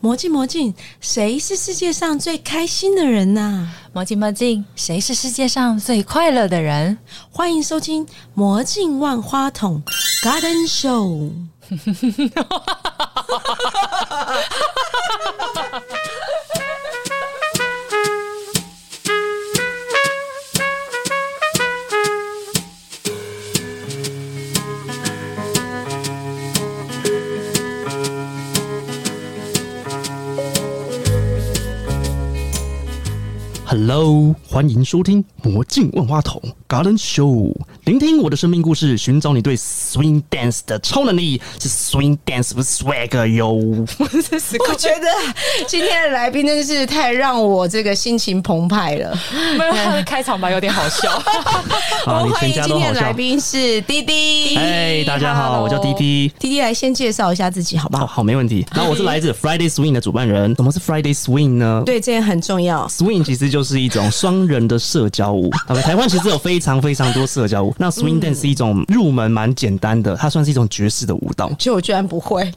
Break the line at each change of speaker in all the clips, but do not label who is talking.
魔镜魔镜，谁是世界上最开心的人呐、
魔镜魔镜，谁是世界上最快乐的人？
欢迎收听《魔镜万花筒 Garden Show》。
欢迎收听《魔镜万花筒 Garden Show》，聆听我的生命故事，寻找你对 Swing Dance 的超能力。是 Swing Dance 不是 Swag 哟。
我觉得今天的来宾真是太让我这个心情澎湃了。
没有他的开场白有点好笑。
好，欢迎
家都好笑
今天的来。宾是滴滴。
哎，大家好，我叫滴滴。
滴滴来先介绍一下自己好不
好
好？
没问题。那我是来自 Friday Swing 的主办人。什么是 Friday Swing 呢？
对，这也很重要。
Swing 其实就是一种双人的社交舞。好吧，台湾其实有非常非常多社交舞。那 Swing Dance 是一种入门蛮简单的，它算是一种爵士的舞蹈。
就我居然不会，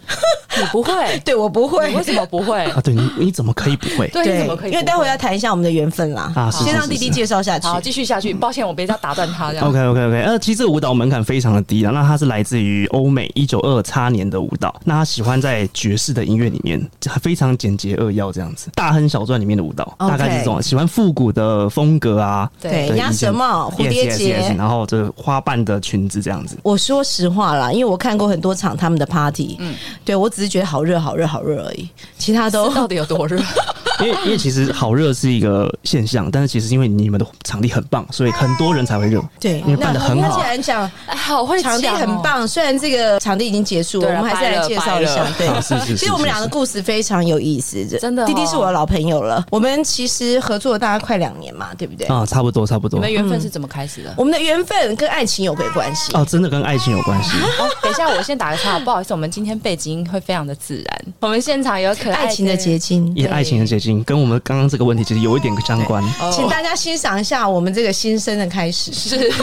你不会？
对我不会
你。为什么不会？
啊。对你，你怎么可以不会？
对，你怎么可以？
因为待会要谈一下我们的缘分啦。
啊是
先让弟弟介绍下去。
好继续下去。抱歉，我别再打断他这样。
OK OK OK，呃，其实这个舞蹈门槛非常的低啊，那它是来自于欧美一九二叉年的舞蹈，那他喜欢在爵士的音乐里面非常简洁扼要这样子，大亨小传里面的舞蹈大概是这种，喜欢复古的风格啊，
对，鸭舌帽、蝴蝶结。
然后这个花瓣的裙子这样子。
我说实话啦，因为我看过很多场他们的 party，嗯，对我只是觉得好热、好热、好热而已，其他都
到底有多热？
因为因为其实好热是一个现象，但是其实因为你们的场地很棒，所以很多人才会热。
对。
因为办的很好
那既然讲
哎，好会
场地很。棒，虽然这个场地已经结束，我
对啊
们还是来介绍一下。对，
啊是是是
其实我们俩的故事非常有意思，
真的哦
弟弟是我的老朋友了，我们其实合作了大概快两年嘛，对不对？
啊，差不多差不多。
你们缘分是怎么开始的？
我们的缘分跟爱情有没关系？
哦，真的跟爱情有关系。
哦，等一下，我先打个岔，不好意思，我们今天背景音会非常的自然。我们现场有可爱
爱情的结晶。
也爱情的结晶，跟我们刚刚这个问题其实有一点相关。
哦
请大家欣赏一下我们这个新生的开始。
是是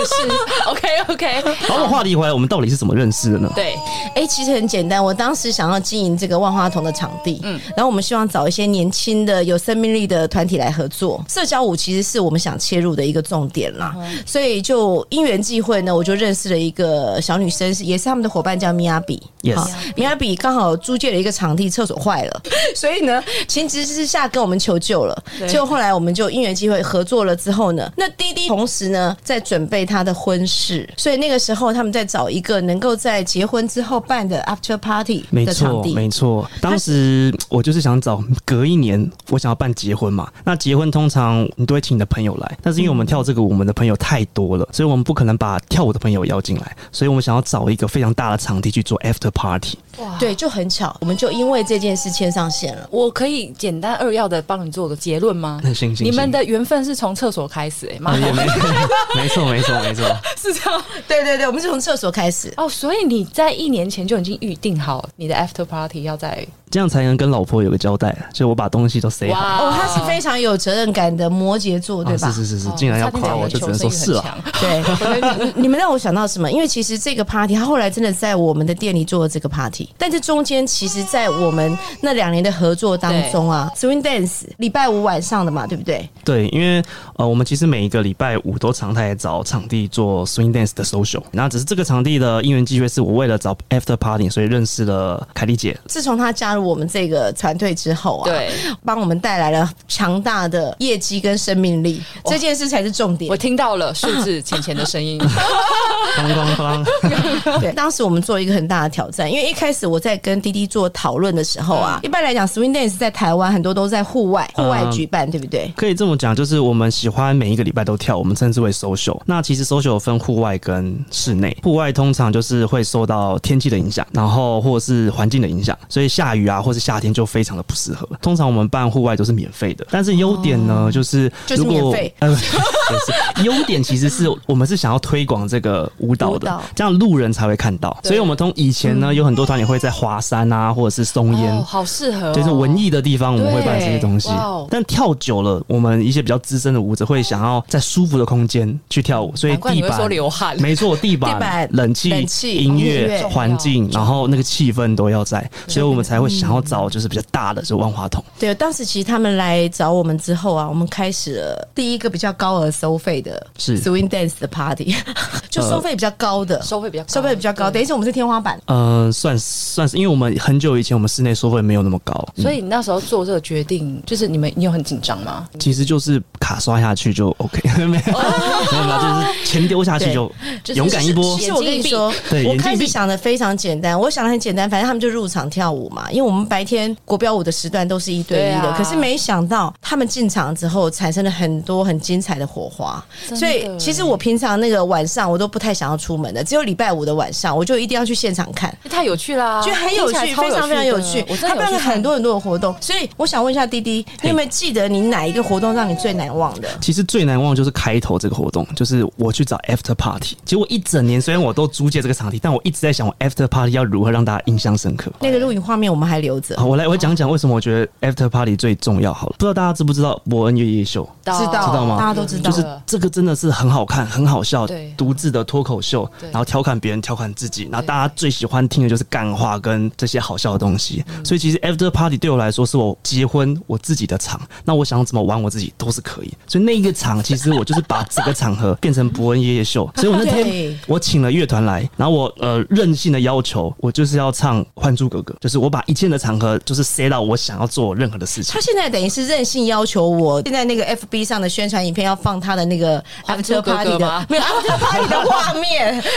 ，OK OK。
好，我们话题回来，我们到底是怎么认识的呢？
对，
哎、其实很简单。我当时想要经营这个万花筒的场地，嗯，然后我们希望找一些年轻的、有生命力的团体来合作。社交舞其实是我们想切入的一个重点啦，所以就因缘际会呢，我就认识了一个小女生，是也是他们的伙伴，叫米亚比。
Yes
米亚比刚好租借了一个场地，厕所坏了，所以呢，情急之下跟我们求救了。
对
结果后来我们就因缘机会合作了之后呢，那滴滴同时呢在准备他的婚事，所以那个时候他们在找一个能够在结婚之后办的 after party
没错，
的场地。
没错。当时我就是想找隔一年，我想要办结婚嘛。那结婚通常你都会请你的朋友来，但是因为我们跳这个舞，我们的朋友太多了，所以我们不可能把跳舞的朋友邀进来，所以我们想要找一个非常大的场地去做 after party。
哇，
对，就很巧，我们就因为这件事牵上线了。
我可以简单扼要的帮你做个结论吗？
那 行行
你们的缘分是从厕所开始、哎，妈
啊也没 没错，没错，没错。
是这样
对对对，我们是从厕所开始。
哦，所以你在一年前就已经预定好你的 after party 要在
这样才能跟老婆有个交代，所以我把东西都塞好。
哦，他是非常有责任感的摩羯座，对吧？
啊是是是是，竟然要夸我，就只能说是啊。
啊。
对，你你们让我想到什么？因为其实这个 party，他后来真的在我们的店里做了这个 party，但是中间其实，在我们那两年的合作当中啊，swing dance 礼拜五晚上的嘛，对不对？
对，因为呃，我们其实每一个礼拜五都常态找场地做 swing dance 的 social，那只是这个场地的因缘机会是我为了找 after party，所以认识了凯丽姐。
自从她加入我们这个团队之后啊，
对，
帮我们带来了强大的业绩跟生命力，这件事才是重点
我。听到了数字钱钱的声音，
咣咣咣！
对，当时我们做一个很大的挑战，因为一开始我在跟滴滴做讨论的时候啊，一般来讲，swing dance 在台湾很多都在户外户外举办，对不对？
可以这么讲，就是我们喜欢每一个礼拜都跳，我们称之为 social。那其实 social 分户外跟室内，户外通常就是会受到天气的影响，然后或者是环境的影响，所以下雨啊，或是夏天就非常的不适合。通常我们办户外都是免费的，但是优点呢，就是
就是
如果呃，也是优点其实是我们是想要推广这个舞蹈的这样路人才会看到。所以我们从以前呢，有很多团也会在华山啊，或者是松烟。
哦，好适合、哦，
就是文艺的地方，我们会办这些东西。但跳久了，我们一些比较资深的舞者会想要在舒服的空间去跳舞，所以地板
流汗，
没错，地板、
地板
冷气、
冷气
音
乐、
环境，然后那个气氛都要在，所以我们才会想要找就是比较大的就万花筒。
对，当时其实他们来找我们之后啊，我们开始了第一个比较高额收费的
是
swing dance 的 party，就收费比较高的，
收费比较高
收费比较高，等于是我们是天花板。
呃，算算是，因为我们很久以前我们室内收费没有那么高，
所以你那时候做这个决定，就是你们你有很紧张吗？
其实就是卡刷下去就 OK，没有没有，就是钱丢下去就
就
勇敢一波
其。实我跟你说
对，
我开始想的非常简单，我想的很简单，反正他们就入场跳舞嘛，因为我们白天国标舞的时段都是一对一的，
啊
可是没想到他们进场之后产生了很多很精彩的火花，所以其实我平常那个晚上我都不太想要出门的，只有礼拜五的晚上我就一定要去现场看。
太有趣啦，
觉得很有趣，非常非常有趣。
我
他办了很多很多的活动，所以我想问一下滴滴，你有没有记得你哪一个活动让你最难忘的？
其实最难忘就是开头这个活动，就是我去找 after party，结果一整年虽然我都租借这个场地，但我一直在想我 after party 要如何让大家印象深刻。
那个录影画面我们还留着
好，，我来我讲讲为什么我觉得 after party 最重要。好了，不知道大家知不知道伯恩夜夜秀？
知道
知道吗
大家都知道
就。是这个真的是很好看、很好笑
对，
独自的脱口秀，然后调侃别人、调侃自己，然后大家最喜欢听的就是干话跟这些好笑的东西。所以其实 after party 对我来说是我结婚我自己的场，那我想怎么玩我自己都是可以。所以那一个场其实我就是把整个场合变成伯恩夜夜秀。所以我那天我请了乐团来，然后我呃任性的要求我就是要唱《还珠格格》，就是我把一切的场合就是塞到我想要做任何的事情
他。现在等于是任性要求我，现在那个 FB 上的宣传影片要放他的那个
还珠
after
格格
party
吗
的，没有 after party 的画面。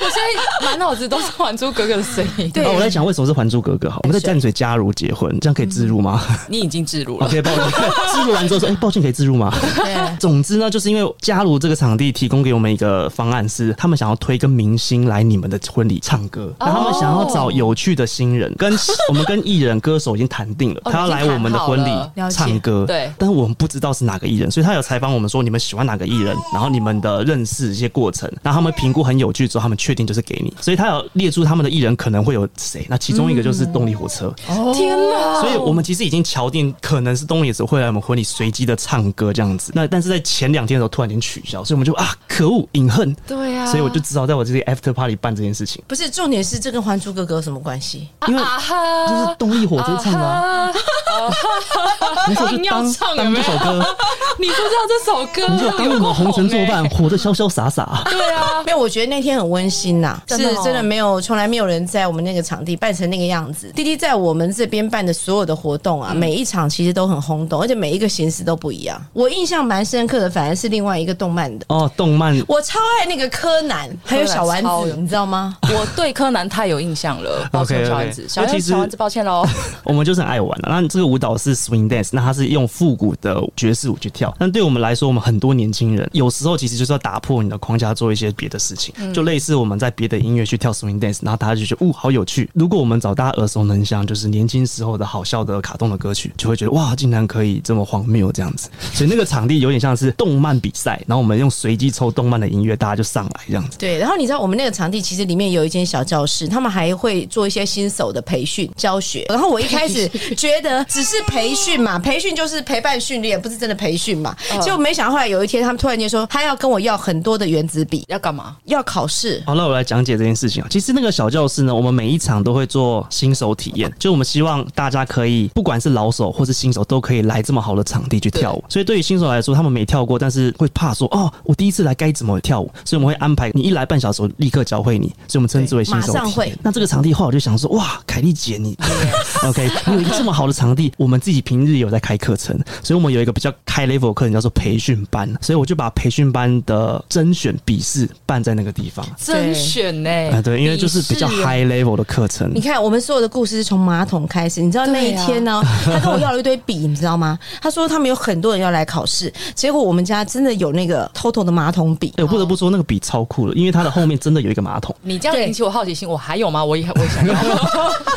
我现在满脑子都是《还珠格格》的声音。
对
我在想为什么是《还珠格格》好，我们在淡水加入结婚，这样可以自入吗？
你已经自入了
，OK，抱歉，自入完之后说，哎、抱歉，可以自入吗？
对
总之呢，就是因为加入这个场地提供给我们一个方案是，他们想要推跟明星来你们的婚礼唱歌，然后他们想要找有趣的新人，跟我们跟艺人歌手已经谈定了，
哦
他要来我们的婚礼唱歌，
对
但是我们不知道是哪个艺人，所以他有采访我们说你们喜欢哪个艺人，然后你们的认识一些过程，然后他们评估很有趣之后，他们确定就是给你，所以他有列出他们的艺人可能会有谁，那其中一个就是动力火车，
天哪！
所以我们其实已经敲定，可能是动力火车会来我们婚礼随机的唱歌这样子。那但是在前两天的时候突然间取消，所以我们就啊，可恶，隐恨。
对啊，
所以我就只好在我这里 after party 办这件事情，
不是重点是这跟《还珠格格》有什么关系？
因为
啊哈，
就是动力火车唱的、啊，
啊
没错，就当 当这首歌，
你不知道这首歌，
你就当我们红尘作伴，活得潇潇洒洒。
对啊，
没有，我觉得那天很温馨呐、
真的哦。
是真的没有，从来没有人在我们那个场地办成那个样子。滴滴在我们这边办的所有的活动啊，每一场其实都很轰动，而且每一个形式都不一样。我印象蛮深刻的，反而是另外一个动漫的。
哦，动漫。
我超爱那个柯南，还有小丸子，你知道吗？
我对柯南太有印象了，抱歉小丸子，小丸子小丸子，抱歉喽。
我们就是很爱玩的、那这个舞蹈是 swing dance，那它是用复古的爵士舞去跳。但对我们来说，我们很多年轻人有时候其实就是要打破你的框架，做一些别的事情，就类似我们在别的音乐去跳 swing dance，然后大家就觉得，哦，好有趣。如果我们找大家耳熟能详，就是年轻时候的好笑的卡通的歌曲，就会觉得哇，竟然可以这么荒谬这样子。所以那个场地有点像是动漫比赛，然后我们用随机抽动漫的音乐，大家就上来这样子。
对，然后你知道我们那个场地其实里面有一间小教室，他们还会做一些新手的培训教学。然后我一开始觉得只是培训嘛，培训就是陪伴训练，不是真的培训嘛。结果没想到后来有一天，他们突然间说他要跟我要很多的原子笔，
要干嘛？
要考试。
好，那我来讲解这件事情啊。其实那个小教室呢，我们每一场都会做新手体验，就我们希望大家可以，不管是老手或是新手，都可以来这么好的场地去跳舞。所以对于新手来说，他们没跳过，但是会怕说，哦，我第一次来该怎么跳舞？所以我们会安排你一来半小时，我立刻教会你，所以我们称之为新手
上会
体验。那这个场地后来我就想说，哇，凯丽姐你，OK，你有一个这么好的场地，我们自己平日有在开课程，所以我们有一个比较开 level 的课程叫做培训班，所以我就把培训班的甄选笔试办在那个地方。
甄选呢？
啊，对，因为就是比较 high level 的课程
你。看，我们所有的故事是从马桶开始。你知道那一天呢，他跟我要了一堆笔，你知道吗？他说他们有很多人要来考试，结果我们家真的有那个偷偷的马桶笔。
对，我不得不说那个笔超酷的，因为它的后面真的有一个马桶，
你这样引起我好奇心，我还有吗？我也我也想要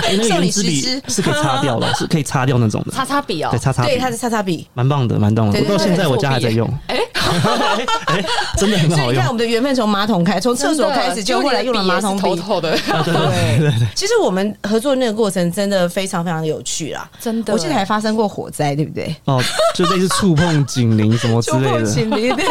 哎，那个
送你
圆珠笔是可以擦掉的，是可以擦掉那种的。
擦擦笔哦
对，。擦擦笔
对，，它是擦擦笔。
蛮棒的，蛮棒的。我到现在我家还在用。
哎，
哎，真的很好用
所以你看，我。们的缘分从马桶开，从厕所开始，就后来用了马桶笔。
头头的，
对对对，其实我们合作那个过程真的非常非常的有趣啦。
真的
我记得还发生过火灾，对不对？
哦，就类似触碰警铃什么之类的。
心灵，对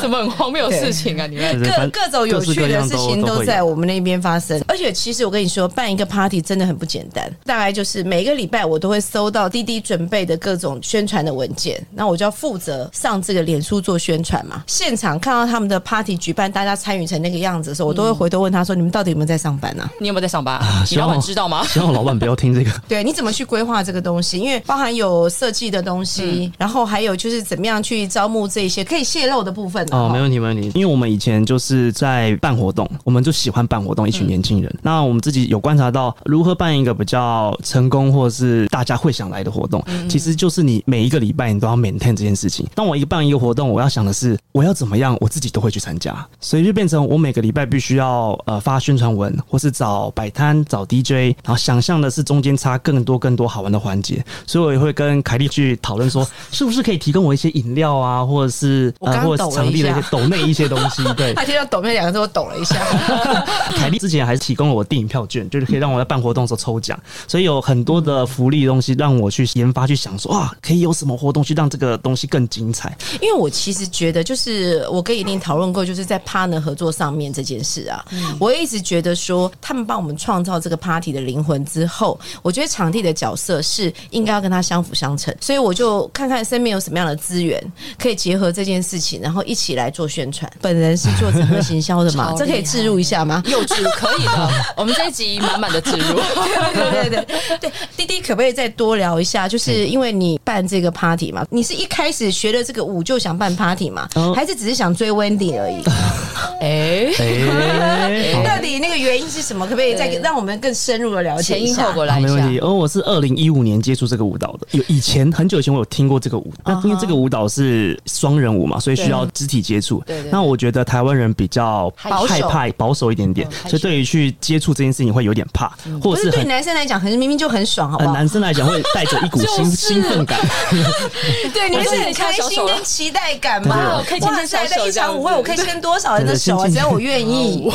什么很荒谬的事情啊？你们
各各种有趣的事情都在
我。
我们那边发生。而且其实我跟你说，办一个 party 真的很不简单。大概就是每个礼拜我都会收到滴滴准备的各种宣传的文件，那我就要负责上这个脸书做宣传嘛。现场看到他们的 party 举办，大家参与成那个样子的时候，我都会回头问他说：“你们到底有没有在上班呢、啊？”
你有没有在上班？你老
希望
板知道吗？
希望老板不要听这个。
对，你怎么去规划这个东西？因为包含有设计的东西，然后还有就是怎么样去招募这些可以泄露的部分啊
哦，没问题，没问题。因为我们以前就是在办活动，我们就喜欢办活动，一群年轻人。那我们自己有观察到，如何办一个比较成功，或者是大家会想来的活动，其实就是你每一个礼拜你都要 maintain 这件事情。当我一个办一个活动，我要想的是我要怎么样，我自己都会去参加，所以就变成我每个礼拜必须要呃发宣传文，或是找摆摊、找 DJ，然后想象的是中间插更多更多好玩的环节。所以我也会跟凯莉去讨论说，是不是可以提供我一些饮料啊，或者是
我刚刚
或者
抖了一
是场地的一些
下
抖内一些东西，对。
他听到“抖”那两个字，我抖了一下。
凯莉之前还是提供了我电影票券，就是可以让我在办活动的时候抽奖，所以有很多的福利东西让我去研发，去想说哇，可以有什么活动去让这个东西更精彩。
因为我其实觉得，就是我跟以琳讨论过，就是在 partner 合作上面这件事啊，我一直觉得说，他们帮我们创造这个 party 的灵魂之后，我觉得场地的角色是应该要跟他相辅相成，所以我就看看身边有什么样的资源可以结合这件事情，然后一起来做宣传。本人是做整个行销的嘛，这可以置入一下吗？
幼稚可以的，我们这一集满满的置入。
对对对对，滴滴可不可以再多聊一下？就是因为你办这个 party 嘛，你是一开始学了这个舞就想办 party 嘛，
哦
还是只是想追 Wendy 而已？
哎，
哎、
到底那个原因是什么？可不可以再让我们更深入的了解
前因
一下？
后果来一下
没问题。。而我是二零一五年接触这个舞蹈的，有以前很久以前我有听过这个舞，那因为这个舞蹈是双人舞嘛，所以需要肢体接触。
对
那我觉得台湾人比较害怕、保守一点点所以对于去接触这件事情会有点怕，或者是对。
男生来讲，很明明就很爽，好不
呃，
好？
男生来讲会带着一股兴 兴奋感，
对，你们是很开心跟期待感嘛？
对对对可以牵
哇
牵小
塞，在一
手这样
场舞会，我可以牵多少人的手啊？
对对
只要我愿意。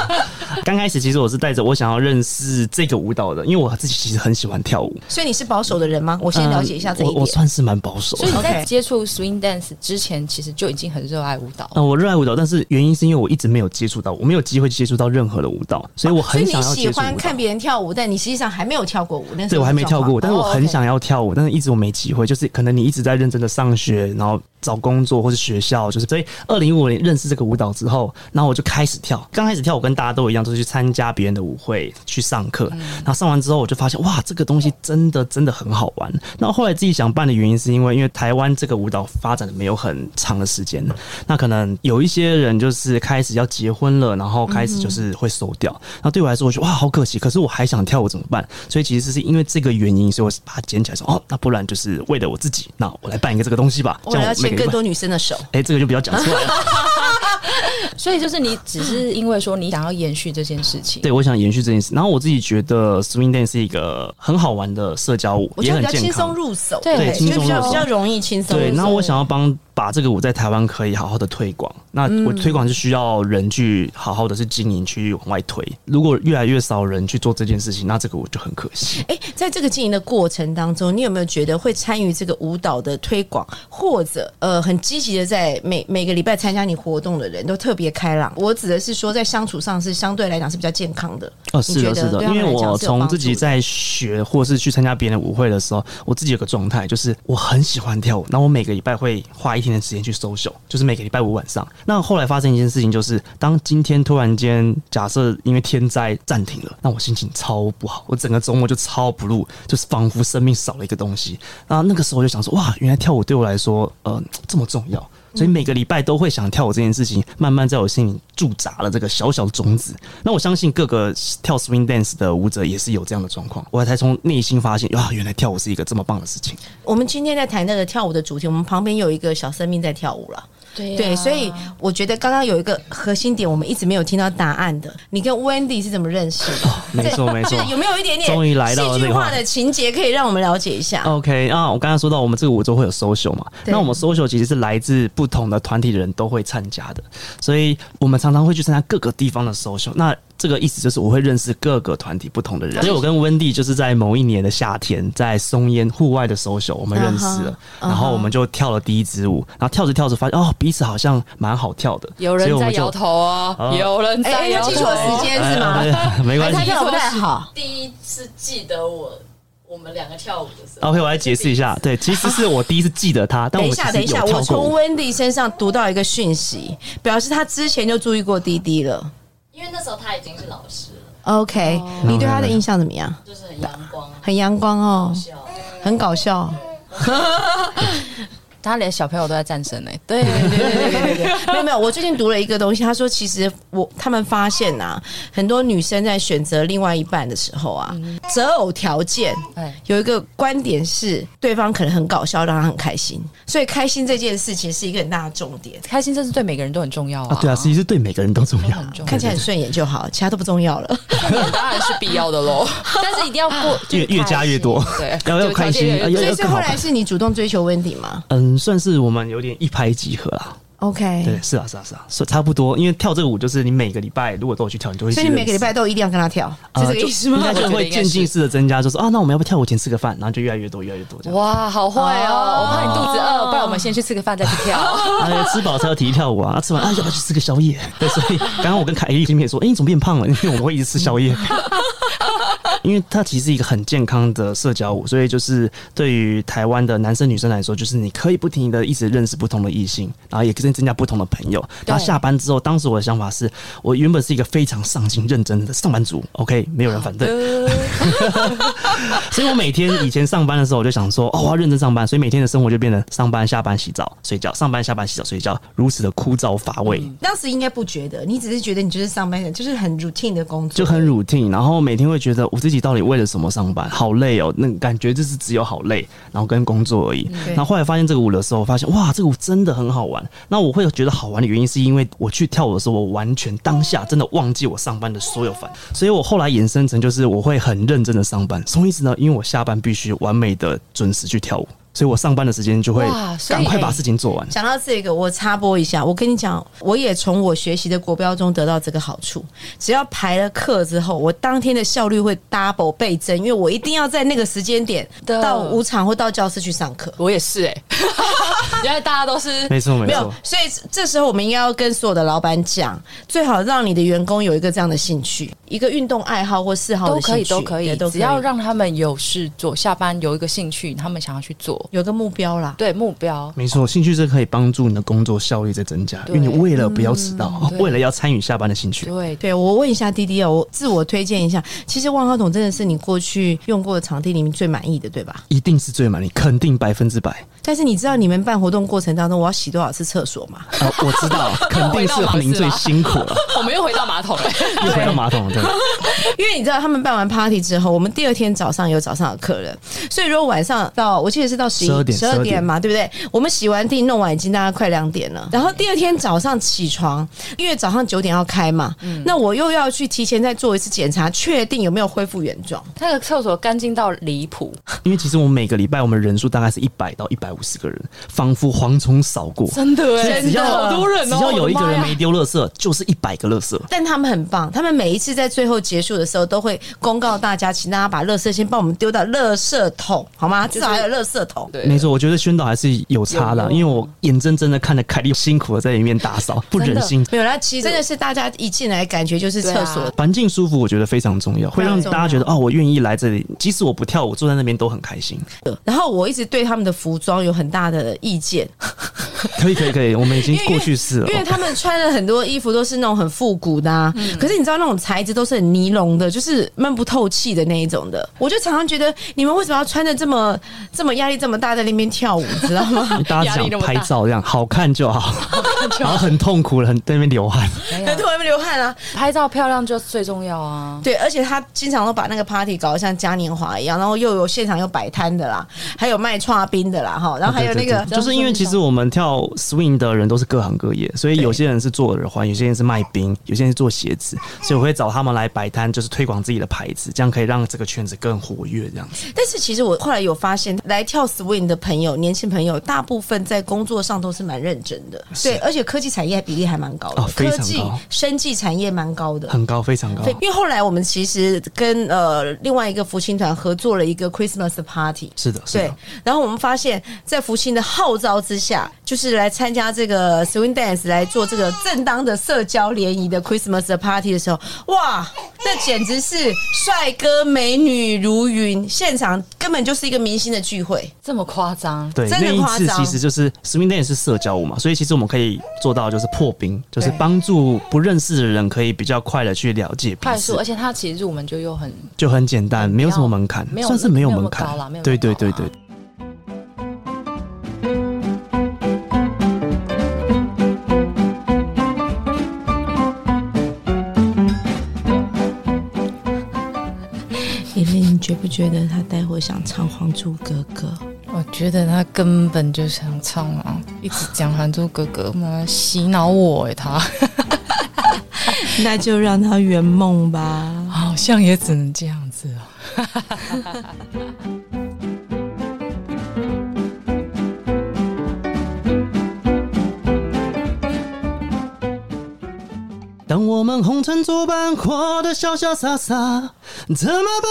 刚开始其实我是带着我想要认识这个舞蹈的，因为我自己其实很喜欢跳舞。
所以你是保守的人吗？我先了解一下这一
嗯我我。算是蛮保守的。
所以你在接触 swing dance 之前，其实就已经很热爱舞蹈。
嗯，我热爱舞蹈，但是原因是因为我一直没有接触到，我没有机会接触到任何的舞蹈，所以我很想要
喜。欢看别人跳舞，但你实际上还没有跳过舞。那时
对，我还没跳过舞，但是我很。
哦
想要跳舞，但是一直我没机会。就是可能你一直在认真的上学，然后找工作或是学校，就是所以二零一五年认识这个舞蹈之后，然后我就开始跳。刚开始跳，我跟大家都一样，都是去参加别人的舞会去上课。然后上完之后，我就发现哇，这个东西真的真的很好玩。那后后来自己想办的原因，是因为因为台湾这个舞蹈发展的没有很长的时间，那可能有一些人就是开始要结婚了，然后开始就是会收掉。那对我来说，我觉得哇，好可惜。可是我还想跳舞怎么办？所以其实是因为这个原因，所以我把它捡起来说，哦，那不然就是为了我自己，那我来办一个这个东西吧。这样我每个礼拜
牵更多女生的手。
哎、这个就不要讲出来了。
所以就是你只是因为说你想要延续这件事情，
对，我想延续这件事。然后我自己觉得 swing dance 是一个很好玩的社交舞，
我觉
也很健
得比较轻松。入手，
对
因为比较比较容易轻松。
对，然后我想要帮把这个舞在台湾可以好好的推广。那我推广是需要人去好好的去经营，去往外推。如果越来越少人去做这件事情，那这个我就很可惜。
哎，在这个经营的过程当中，你有没有觉得会参与这个舞蹈的推广，或者呃很积极的在每每个礼拜参加你活动的人都特别开朗？我指的是说，在相处上是相对来讲是比较健康的。
哦，是的，是的，因为我从自己在学或是去参加别人的舞会的时候，我自己有个状态，就是我很喜欢跳舞，那我每个礼拜会花一天的时间去 social，就是每个礼拜五晚上。那后来发生一件事情，就是当今天突然间假设因为天灾暂停了，那我心情超不好，我整个周末就超不入，就是仿佛生命少了一个东西。然后那个时候我就想说，哇，原来跳舞对我来说，呃，这么重要。所以每个礼拜都会想跳舞这件事情，慢慢在我心里驻扎了这个小小的种子。那我相信各个跳 swing dance 的舞者也是有这样的状况，我才从内心发现，哇，原来跳舞是一个这么棒的事情。
我们今天在谈那个跳舞的主题，我们旁边有一个小生命在跳舞了。
对呀
对，所以我觉得刚刚有一个核心点，我们一直没有听到答案的。你跟 Wendy 是怎么认识的？
没错没错
有没有一点点
终于来到了
戏剧的情节可以让我们了解一下
？OK 啊，我刚刚说到我们这个舞周会有 social 嘛，那我们 social 其实是来自不同的团体的人都会参加的，所以我们常常会去参加各个地方的 social。那这个意思就是我会认识各个团体不同的人，所以我跟温蒂就是在某一年的夏天，在松烟户外的 social 我们认识了，然后我们就跳了第一支舞，然后跳着跳着发现哦彼此好像蛮好跳的，
有人在摇头哦
哦，
有人在摇头。
他记错时间是吗？
没关系
他跳得不太好。
第一次记得我我们两个跳舞的时候。
OK，我来解释一下，对，其实是我第一次记得他，但
等一下，
我们其实
等一下，
有跳过
我从
舞。
Wendy 身上读到一个讯息，表示他之前就注意过滴滴了。
因为那时候他已经是老师了
，OK，、你对他的印象怎么样？
就是很阳光、
很阳光哦，
笑。
很搞笑。
他连小朋友都在战胜呢。对
对对对对对，没有没有，我最近读了一个东西，他说其实我他们发现呐、很多女生在选择另外一半的时候啊，择偶条件
哎。
有一个观点是对方可能很搞笑，让他很开心，所以开心这件事情是一个很大的重点。
开心这是对每个人都很重要啊。
啊，对啊，其实对每个人都重要。
很重要。
看起来很顺眼就好，其他都不重要了。
当然是必要的喽，但是一定要过
越越加越多。
对，
要要开心
所以是后来是你主动追求 Wendy 吗？
嗯，算是我们有点一拍即合啦。
？OK，
对，是啊，是啊，是啊，所以差不多。因为跳这个舞，就是你每个礼拜如果都有去跳，你就会
所以你每个礼拜都一定要跟他跳，是
呃
这个意思吗
就？应该就会渐进式的增加，就说啊，那我们要不要跳舞前吃个饭？然后就越来越多，越来越多这样。
哇，好坏哦！我怕你肚子饿，不然我们先去吃个饭再去跳。
啊，吃饱才要提跳舞啊！啊，吃完啊，要不要去吃个宵夜？对，所以刚刚我跟凯莉见面说，哎、你怎么变胖了？因为我们会一直吃宵夜。因为它其实是一个很健康的社交舞，所以就是对于台湾的男生女生来说，就是你可以不停的一直认识不同的异性，然后也可以增加不同的朋友。然后下班之后，当时我的想法是我原本是一个非常上进认真的上班族，OK，没有人反对，所以我每天以前上班的时候，我就想说，哦，我要认真上班，所以每天的生活就变成上班、下班、洗澡、睡觉，上班、下班、洗澡、睡觉，如此的枯燥乏味。
当时应该不觉得，你只是觉得你就是上班人，就是很 routine 的工作，
就很 routine，然后每天会觉得我自己到底为了什么上班，好累哦，那感觉就是只有好累，然后跟工作而已。
对
然后后来发现这个舞的时候，发现哇，这个舞真的很好玩。那我会觉得好玩的原因，是因为我去跳舞的时候，我完全当下真的忘记我上班的所有烦，所以我后来衍生成就是我会很认真的上班。什么意思呢？因为我下班必须完美的准时去跳舞，所以我上班的时间就会赶快把事情做完。
讲到这个，我插播一下，我跟你讲，我也从我学习的国标中得到这个好处。只要排了课之后，我当天的效率会 double 倍增，因为我一定要在那个时间点到舞场或到教室去上课。
我也是哎，原来大家都是
没错没错，，
所以这时候我们应该要跟所有的老板讲，最好让你的员工有一个这样的兴趣，一个运动爱好或嗜好
都可以都可以，只要让他们有事做，下班有一个兴趣，他们想要去做，
有个目标啦。
对目标。
没错，兴趣是可以帮助你的工作效率在增加，因为你为了不要迟到，
对
为了要参与下班的兴趣。
对，
对，我问一下滴滴哦，我自我推荐一下，其实万花筒真的是你过去用过的场地里面最满意的，对吧？
一定是最满意，肯定百分之百。
但是你知道你们办活动过程当中，我要洗多少次厕所吗？
啊，我知道，肯定是您最辛苦了，
我们又回到马桶了。
又回到马桶了，对。
因为你知道他们办完 party 之后，我们第二天早上有早上的客人，所以如果晚上到，我记得是到十一
12点
十二点嘛，对不对？我们洗完地弄完已经大概快两点了，然后第二天早上起床，因为早上九点要开嘛，那我又要去提前再做一次检查，确定有没有恢复原状。
那个厕所干净到离谱，
因为其实我们每个礼拜我们人数大概是一百到一百五十个人，仿佛蝗虫扫过。
真的哎，
只要
好多人哦，
只要有一个人没丢垃圾，就是一百个垃圾。
但他们很棒，他们每一次在最后结束的时候，都会公告大家，请大家把垃圾先帮我们丢到垃圾桶，好吗？至少还有垃圾桶。
对
没错，我觉得宣导还是有差的，因为我眼睁睁的看着凯莉辛苦的在里面打扫，不忍心。
没有啦，其实真的是大家一进来感觉就是厕所
环境舒服，我觉得非常重要，会让大家觉得哦，我愿意来这里，即使我不跳舞，坐在那边都很开心。
然后我一直对他们的服装有很大的意见，
可以，可以，可以，我们已经 过去式了
因。为他们穿了很多衣服都是那种很复古的、啊，可是你知道那种材质都是很尼龙的，就是闷不透气的那一种的。我就常常觉得你们为什么要穿的这么这么压力这么大在那边跳舞，知道吗？
大家只想拍照这样 好看就好，然后很痛苦了，很在那边流汗。
对，外面流汗啊。
拍照漂亮就最重要啊。
对，而且他经常都把那个 party 搞得像嘉年华一样，然后又有现场又摆摊的啦，还有卖串冰的啦，哈，然后还有那个
对对对就是因为其实我们跳 swing 的人都是各行各业，所以有些人是做耳环，有些人是卖冰，有些人是做鞋子，所以我会找他们来摆摊，就是推广自己的牌子，这样可以让这个圈子更活跃。这样子
但是其实我后来有发现，来跳 swing 的朋友，年轻朋友，大部分在工作上都是蛮认真的，对，而且科技产业比例还蛮高的，
哦非常
科技
高、
生技产业蛮高的。
很高，非常高
对，。因为后来我们其实跟呃另外一个福星团合作了一个 Christmas party，
是的，是
对
的，，
然后我们发现，在福星的号召之下，就是来参加这个 swing dance 来做这个正当的社交联谊的 Christmas 的 party 的时候，哇，那简直是帅哥美女如云，现场根本就是一个明星的聚会。
这么夸张？
对，
真的
那一次
夸张
其实就是 swing dance 是社交舞嘛，所以其实我们可以做到就是破冰，就是
对
帮助不认识的人可以比较快的去了解彼此
快速，而，且它其实入门就又很
就很简单，没有什么门槛，算是没有门槛
高啦没有
对对对对。
觉得他待会想唱《还珠格格》？
我觉得他根本就想唱啊，一直讲《还珠格格》，妈洗脑我哎，他
那就让他圆梦吧。
好像也只能这样子哦。
当我们红尘作伴，活得潇潇洒洒，策马奔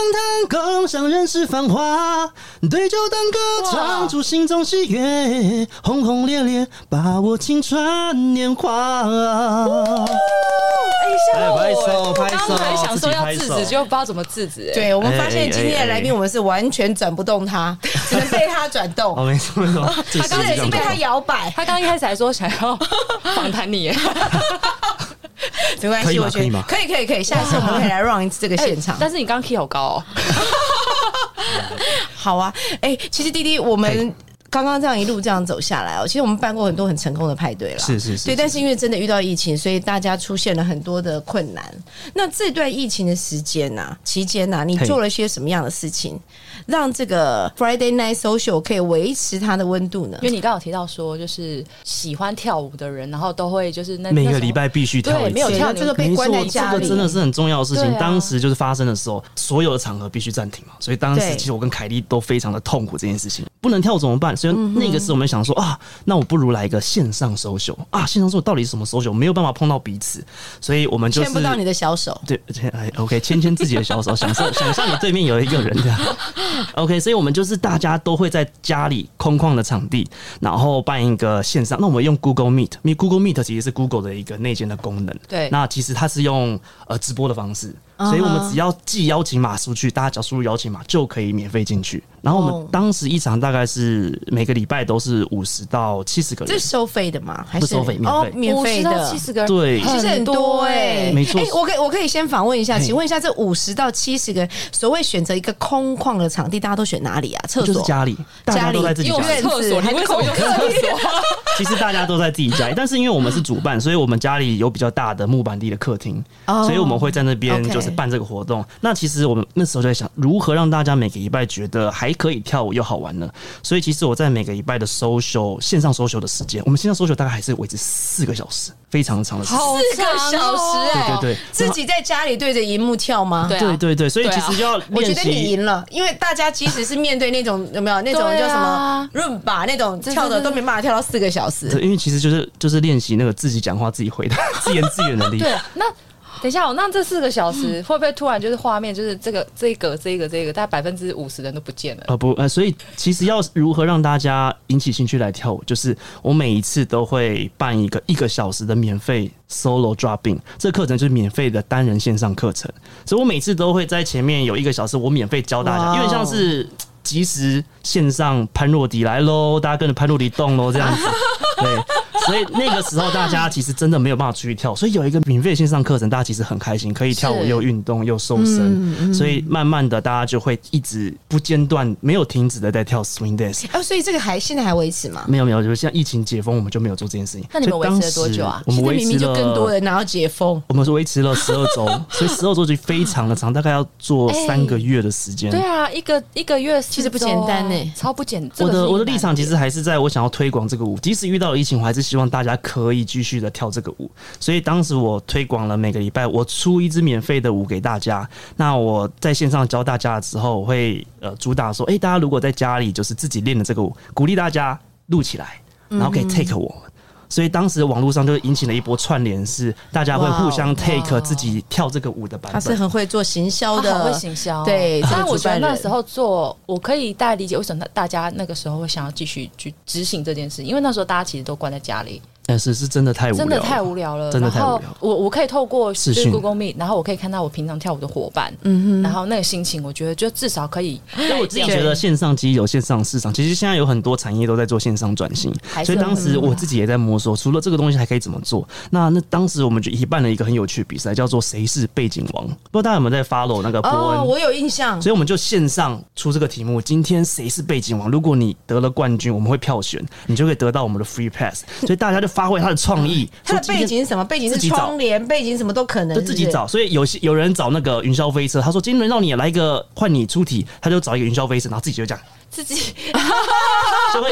腾，共享人世繁华。对酒当歌，唱出心中喜悦，轰轰烈烈，把握青春年华。
哎，吓到我
哎拍手拍手
刚才想说要制止，就不知道怎么制止。哎，
对，我们发现
哎
今天的来宾，我们是完全转不动他，只能被他转动。
哦，没错没错，
他刚才
是这样
是被他摇摆，
他刚刚一开始还说想要访谈你，哎
没关系，我觉得
可以
可以，可以。下次我们可以来 run 一次这个现场。
但是你刚刚 key 好高哦。
好啊，哎、其实弟弟，我们刚刚这样一路这样走下来哦，其实我们办过很多很成功的派对了，对。
是是是对
但是因为真的遇到疫情，所以大家出现了很多的困难。那这段疫情的时间呐、期间呐、你做了些什么样的事情，让这个 Friday Night Social 可以维持它的温度呢
因？为你刚刚有提到说，就是喜欢跳舞的人，然后都会就是那
每个礼拜必须跳一次。
对没有跳
对这个被，关在家里，
这个真的是很重要的事情。
啊
当时就是发生的时候，所有的场合必须暂停嘛，所以当时其实我跟凯莉都非常的痛苦这件事情，不能跳怎么办？所以
嗯
那个时候我们想说啊，那我不如来一个线上 social 啊，线上 social 到底是什么 social？没有办法碰到彼此，所以我们就是
牵不到你的小手。
对，哎，OK，牵牵自己的小手，想象想象你对面有一个人这样。OK，所以我们就是大家都会在家里空旷的场地，然后办一个线上。那我们用 Google Meet，因为 Google Meet 其实是 Google 的一个内建的功能。
对
那其实它是用呃直播的方式，所以我们只要寄邀请码出去，大家只要输入邀请码就可以免费进去。然后我
哦
们当时一场大概是每个礼拜都是五十到七十个人
这是。收费的吗？还是
不收费免费
哦，免费的
七。十个人，
对
其实很多哎、
没错
哎我可以我可以先访问一下，请问一下，这五十到七十个所谓选择一个空旷的场地，大家都选哪里啊？厕所、
就是家里，大家都在自己
用
家里。
厕所，还为什么用厕所？
其实大家都在自己家里，但是因为我们是主办，所以我们家里有比较大的木板地的客厅，
哦
所以我们会在那边就是办这个活动。那其实我们那时候就在想，如何让大家每个礼拜觉得还可以跳舞又好玩呢？所以其实我在每个礼拜的 social 线上 social 的时间，我们线上 social 大概还是维持四个小时，非常长的时间。
四个小时哎、
对对对
自己在家里对着荧幕跳吗？
对啊
对对对，所以其实就要
我觉。得你赢了，因为大家其实是面对那种有没有那种叫什么润吧那种跳的都没办法跳到四个小时。
对因为其实就是就是练习那个自己讲话、自己回答、自言自语的能力。
对，那等一下哦，那这四个小时会不会突然就是画面就是这个这个这个这个，大概百分之五十人都不见了？
呃不呃，所以其实要如何让大家引起兴趣来跳舞，就是我每一次都会办一个一个小时的免费 solo dropping，这个课程就是免费的单人线上课程，所以我每次都会在前面有一个小时，我免费教大家，因为像是即时线上潘若迪来喽，大家跟着潘若迪动喽这样子。对，所以那个时候大家其实真的没有办法出去跳，所以有一个免费线上课程，大家其实很开心，可以跳舞又运动又瘦身，所以慢慢的大家就会一直不间断、没有停止的在跳 swing dance。
哦，所以这个还现在还维持吗？
没有没有，就是像疫情解封，我们就没有做这件事情。
那你们维持了多久啊
我们维持
了明明就更多
了
人然后解封，
我们是维持了十二周，所以十二周就非常的长，大概要做三个月的时间。
对啊，一个一个月
其实不简单呢
超不简。
我的我的立场其
实
实还是在我想要推广这个舞，即使遇到了疫情，我还是希望大家可以继续的跳这个舞。所以当时我推广了每个礼拜我出一支免费的舞给大家。那我在线上教大家的时候，我会呃主打说，哎、大家如果在家里就是自己练的这个舞，鼓励大家录起来，然后可以 take 我们。所以当时网络上就引起了一波串联，是大家会互相 take 自己跳这个舞的版本。
他是。很会做行销的，
会行销，
对这个
但我觉得那时候做，我可以大概理解为什么大家那个时候会想要继续去执行这件事，因为那时候大家其实都关在家里，
但是是真的太无聊了，
真的太无聊了。
真的太无聊
我我可以透过就是
视讯
Google Meet，然后我可以看到我平常跳舞的伙伴，嗯哼，然后那个心情，我觉得就至少可以
因为我自己觉得线上机有线上市场，其实现在有很多产业都在做线上转型所以当时我自己也在摸索，除了这个东西还可以怎么做。那那当时我们就一起办了一个很有趣的比赛，叫做“谁是背景王”，不知道大家有没有在 follow 那个伯
哦，
恩？
我有印象。
所以我们就线上出这个题目，今天谁是背景王？如果你得了冠军，我们会票选，你就可以得到我们的 free pass。所以大家就发挥他的创意，
他的背景是什么？背景是窗帘，背景什么都可能，是是。
就自己找，所以有些有人找那个云霄飞车，他说今天轮到你来一个换你出题，他就找一个云霄飞车，然后自己就讲，
自己，
就会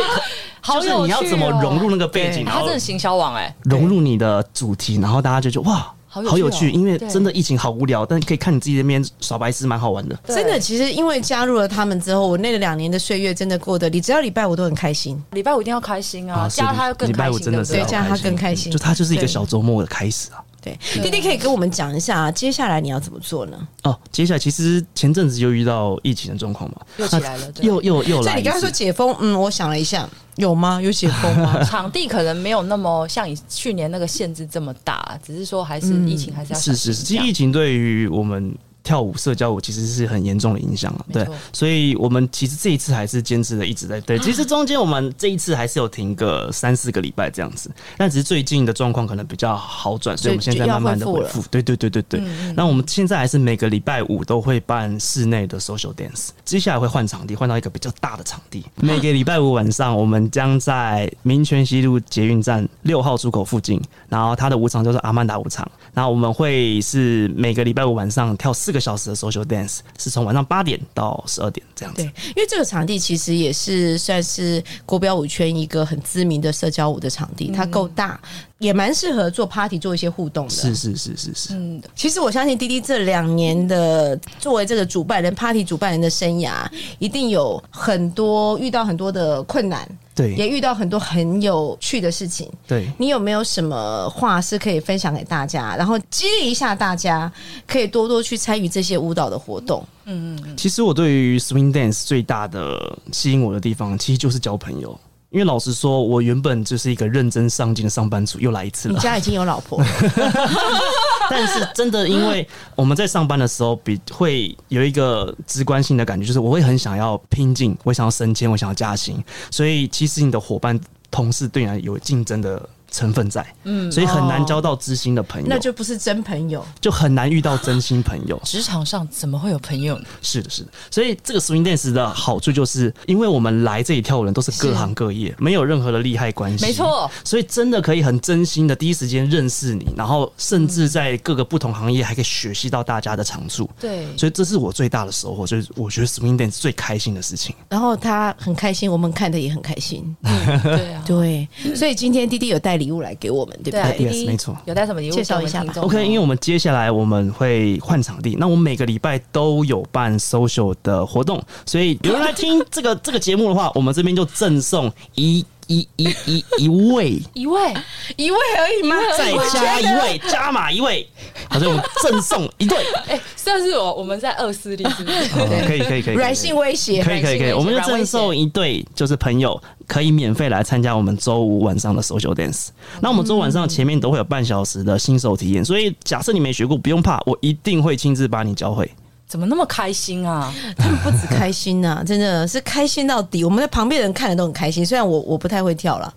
好
就是你要怎么融入那个背景，然后
他真的行销网哎，
融入你的主题，然后大家就觉得哇。
好有趣哦
好有趣，因为真的疫情好无聊，但可以看你自己那边耍白痴，蛮好玩的。
真的，其实因为加入了他们之后，我那两年的岁月真的过得，你只要礼拜五都很开心。
礼拜五一定要开心啊，
啊
加他更
礼拜
开心，
五真的是
对不对
对这样他更开心
就他就是一个小周末的开始啊。
对，弟弟可以跟我们讲一下，接下来你要怎么做呢？
哦，接下来其实前阵子就遇到疫情的状况嘛，
又起来了对
又又又来一
所以你刚刚说。解封，嗯，我想了一下，有吗？有解封吗？
场地可能没有那么像你去年那个限制这么大，只是说还是疫情还是要
是是是，其实疫情对于我们跳舞、社交舞其实是很严重的影响了。对，所以我们其实这一次还是坚持的一直在对。其实中间我们这一次还是有停个三四个礼拜这样子，但只是最近的状况可能比较好转，所以我们现在慢慢的
恢复。
对对对对对。那我们现在还是每个礼拜五都会办室内的 social dance，接下来会换场地，换到一个比较大的场地。每个礼拜五晚上，我们将在民权西路捷运站六号出口附近，然后它的舞场就是阿曼达舞场。然后我们会是每个礼拜五晚上跳四个小时的 social dance，是从晚上八点到十二点这样子
对。，因为这个场地其实也是算是国标舞圈一个很知名的社交舞的场地，它够大，也蛮适合做 party 做一些互动的。
是是是是是，
嗯，
其实我相信滴滴这两年的作为这个主办人、party 主办人的生涯，一定有很多遇到很多的困难，
对也
遇到很多很有趣的事情。
对。
你有没有什么话是可以分享给大家，然后激励一下大家，可以多多去参与这些舞蹈的活动？
嗯嗯其实我对于 swing dance 最大的吸引我的地方，其实就是交朋友。因为老实说，我原本就是一个认真上进的上班族，又来一次了。
你家已经有老婆，
但是真的，因为我们在上班的时候，比会有一个直观性的感觉，就是我会很想要拼劲，我想要升迁，我想要加薪，所以其实你的伙伴、同事对你来有竞争的成分在，嗯，所以很难交到知心的朋友，
那就不是真朋友。
就很难遇到真心朋友。
职场上怎么会有朋友呢？
是的，是的，所以这个 swing dance 的好处就是，因为我们来这里跳舞的人都是各行各业，没有任何的利害关系，
没错，
所以真的可以很真心的第一时间认识你，然后甚至在各个不同行业还可以学习到大家的长处。
对，
所以这是我最大的收获，就是我觉得 swing dance 最开心的事情。
然后他很开心，我们看的也很开心。
对啊，
对，所以今天弟弟有带礼物来给我们，对不
对？啊
，Yes，没错。
有带什么礼物？
介绍一下吧。
OK，因为我们接下来我们会换场地，那我们每个礼拜都有办 social 的活动，所以有人来听这个这个节目的话，我们这边就赠送一一一一一位，
一位
一位而已吗？
再加一位，加码一位，好，所以我们赠送一对。
哎，算是我我们在二四力是不是？
好可以可以可以可以，
软性威胁，
可以可以可以，我们就赠送一对，就是朋友可以免费来参加我们周五晚上的 social dance。那我们周五晚上前面都会有半小时的新手体验，所以假设你没学过，不用怕，我一定会亲自把你教会。
怎么那么开心啊？
他们不止开心呐、真的是开心到底。我们在旁边人看的都很开心，虽然我我不太会跳了。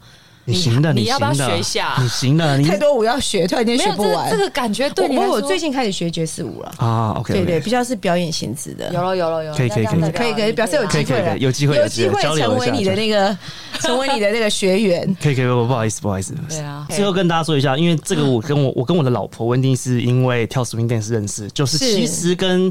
你行的，
你要不要
行的
学一下
你行的，你
太多舞要学，突然间学不完。
这这个感觉对
我
你来说，
我我最近开始学爵士舞了。
啊，OK，
对对，比较是表演性质的。
有了有了有了，
可以可以可以
可以可以，表示有机会了，
可以有机会
有
有机会
成为你的那个，成为你的那个学员。
可 以可以，我不好意思不好意思。
对啊，
最后跟大家说一下，因为这个我跟我我跟我的老婆温蒂是因为跳 swing dance 认识，就是
是
其实跟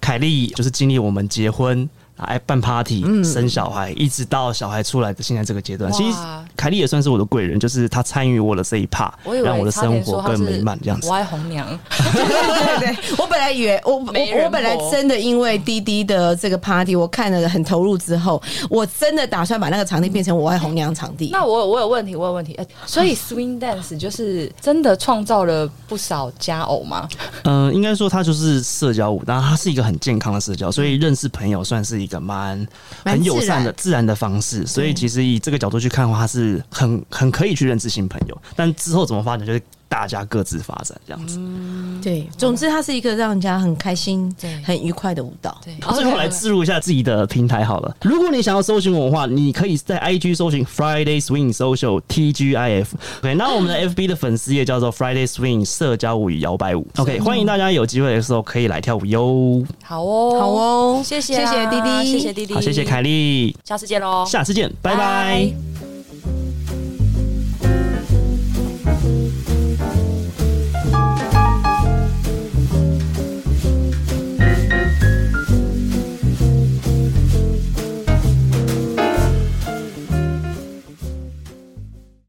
凯莉就是经历我们结婚。哎，办 party、生小孩，一直到小孩出来的现在这个阶段，其实凯莉也算是我的贵人，就是她参与我的这一 part，让我的生活更美满这样子。
我爱红娘，
对对对，我本来以为我我我本来真的因为滴滴的这个 party，我看了很投入之后，我真的打算把那个场地变成我爱红娘场地。
那我我有问题，我有问题，哎、所以 swing dance 就是真的创造了不少佳偶吗？
嗯、应该说它就是社交舞，然后它是一个很健康的社交，所以认识朋友算是一个蛮
蛮
很友善的
自
自然的方式。所以其实以这个角度去看的话，它是很很可以去认识新朋友。但之后怎么发展，就是大家各自发展这样子。
对，总之它是一个让人家很开心
对、
很愉快的舞蹈。
对，
最后来植入一下自己的平台好了。如果你想要搜寻我的话，你可以在 IG 搜寻 Friday Swing Social TGIF。OK，那我们的 FB 的粉丝页叫做 Friday Swing 社交舞与摇摆舞。OK，欢迎大家有机会的时候可以来跳舞哟。
好哦，
好哦。
谢谢
谢谢
啊
滴滴
谢谢滴滴，
好，谢谢凯莉，
下次见喽，
下次见，拜。拜